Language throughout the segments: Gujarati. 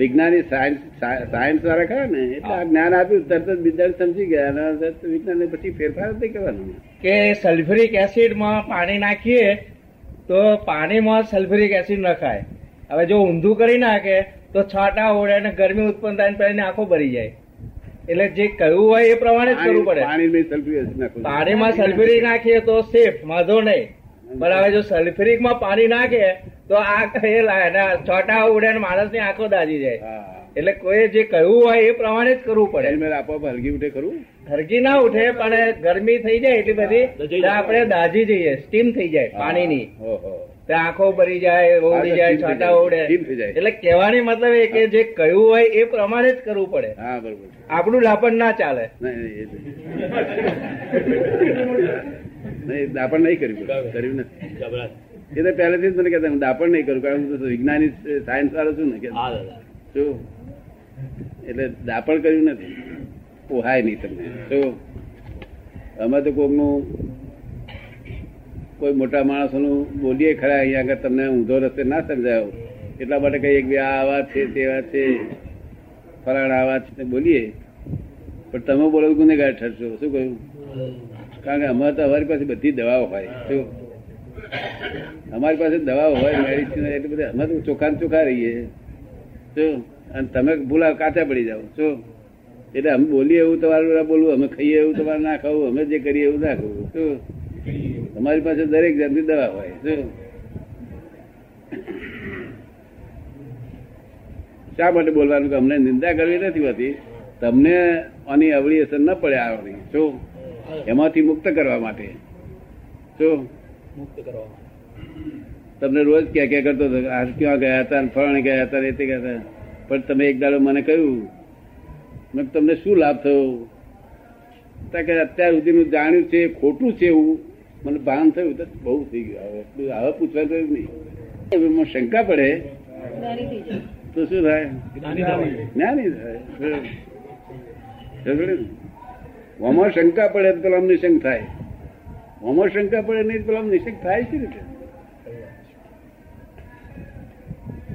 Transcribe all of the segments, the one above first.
વિજ્ઞાની સાયન્સ સાયન્સ વાળા ખરા ને એટલે આ જ્ઞાન આપ્યું તરત જ વિદ્યાર્થી સમજી ગયા અને વિજ્ઞાન પછી ફેરફાર જ કરવાનો. કે સલ્ફ્યુરિક એસિડમાં પાણી નાખીએ તો પાણીમાં સલ્ફ્યુરિક એસિડ નખાય હવે જો ઊંધું કરી નાખે તો છાંટા ઓળે અને ગરમી ઉત્પન્ન થાય ને પેલી આંખો ભરી જાય. એટલે જે કહ્યું હોય એ પ્રમાણે જ કરવું પડે. પાણીમાં સલ્ફ્યુરિક પાણીમાં સલ્ફ્યુરિક નાખીએ તો સેફ વાંધો નહીં. પણ હવે જો સલ્ફ્યુરિકમાં પાણી નાખે તો આ એના છોટા ઉડે માણસની આંખો દાજી જાય. એટલે કોઈ જે કહ્યું હોય એ પ્રમાણે જ કરવું પડે. હેલ્મેટ આપોઆપ હલકી ઉઠે ખરું? હરગી ના ઉઠે પણ ગરમી થઈ જાય એટલી બધી આપણે દાજી જઈએ સ્ટીમ થઈ જાય પાણીની. આંખો ભરી જાય ઓળી જાય થઈ જાય. એટલે કહેવાની મતલબ એ કે જે કહ્યું હોય એ પ્રમાણે જ કરવું પડે. આપણું લાપણ ના ચાલે. નહીં, નહીં, એ નહીં. નહીં દાપણ નહીં કર્યું. કર્યું નથી. એ તો પહેલેથી જ મને કહેતા હું દાપણ નહીં કરું કારણ હું તો વિજ્ઞાની સાયન્સ વાળો છું ને કે શું એટલે દાપણ કર્યું નથી. પોહાય નહીં તમને. શું અમે તો કોકનું કોઈ મોટા માણસોનું બોલીએ ખરા અહીંયા આગળ તમને ઊંધો રસ્તે ના સમજાયો એટલા માટે કહીએ કે આ આવા છે તેવા છે ફરાણ આવા છે તે બોલીએ. પણ તમે બોલો ગુનેગાર ઠરશો. શું કહ્યું? કારણ કે અમારે તો અમારી પાસે બધી દવાઓ હોય. શું અમારી પાસે દવા હોય મેડિસિન એટલે બધા અમે તો ચોખ્ખા ચોખા રહીએ. શું? અને તમે ભૂલા કાચા પડી જાઓ. શું? એટલે અમે બોલીએ એવું તમારું બોલવું, અમે ખાઈએ એવું તમારે ના ખાવું, અમે જે કરીએ એવું ના ખાવું. શું? તમારી પાસે દરેક જાતની દવા હોય. શું? શા માટે બોલવાનું કે અમને નિંદા કરવી નથી હોતી? તમને આની અવળી અસર ન પડે આવડી શું? એમાંથી મુક્ત કરવા માટે. શું? તમને રોજ ક્યાં ક્યાં કરતો હતો? આ ક્યાં ગયા હતા ને ગયા હતા તે ગયા હતા? પણ તમે એક દાડો મને કહ્યું મેં તમને શું લાભ થયો? કે અત્યાર સુધીનું જાણ્યું છે ખોટું છે એવું મને ભાન થયું. તો બહુ થઈ ગયું. હવે હવે પૂછવા ગયું નહીં. શંકા પડે. તો શું થાય? જ્ઞાની થાય. ને? શંકા પડે તો પેલા શંક થાય. ઓમાં શંકા પડે નહીં પેલા નિશંક થાય છે રીતે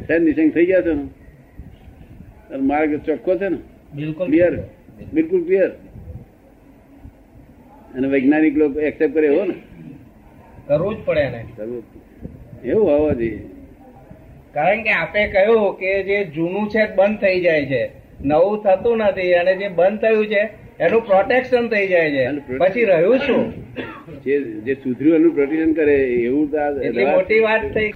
સાહેબ નિશંક થઈ ગયા છે ને? માર્ગ ચોખ્ખો છે ને? બિલકુલ. ક્લિયર? બિલકુલ ક્લિયર? અને વૈજ્ઞાનિક લોકો એક્સેપ્ટ કરે એવો ને? કરવું જ પડે ને કરવું. એવું હોવા જોઈએ. કારણ કે આપે કહ્યું કે જે જૂનું છે બંધ થઈ જાય છે. નવું થતું નથી અને જે બંધ થયું છે એનું પ્રોટેક્શન થઈ જાય છે. પછી રહ્યું શું? જે સુધર્યું એનું પ્રોટેક્શન કરે એવું મોટી વાત થઈ.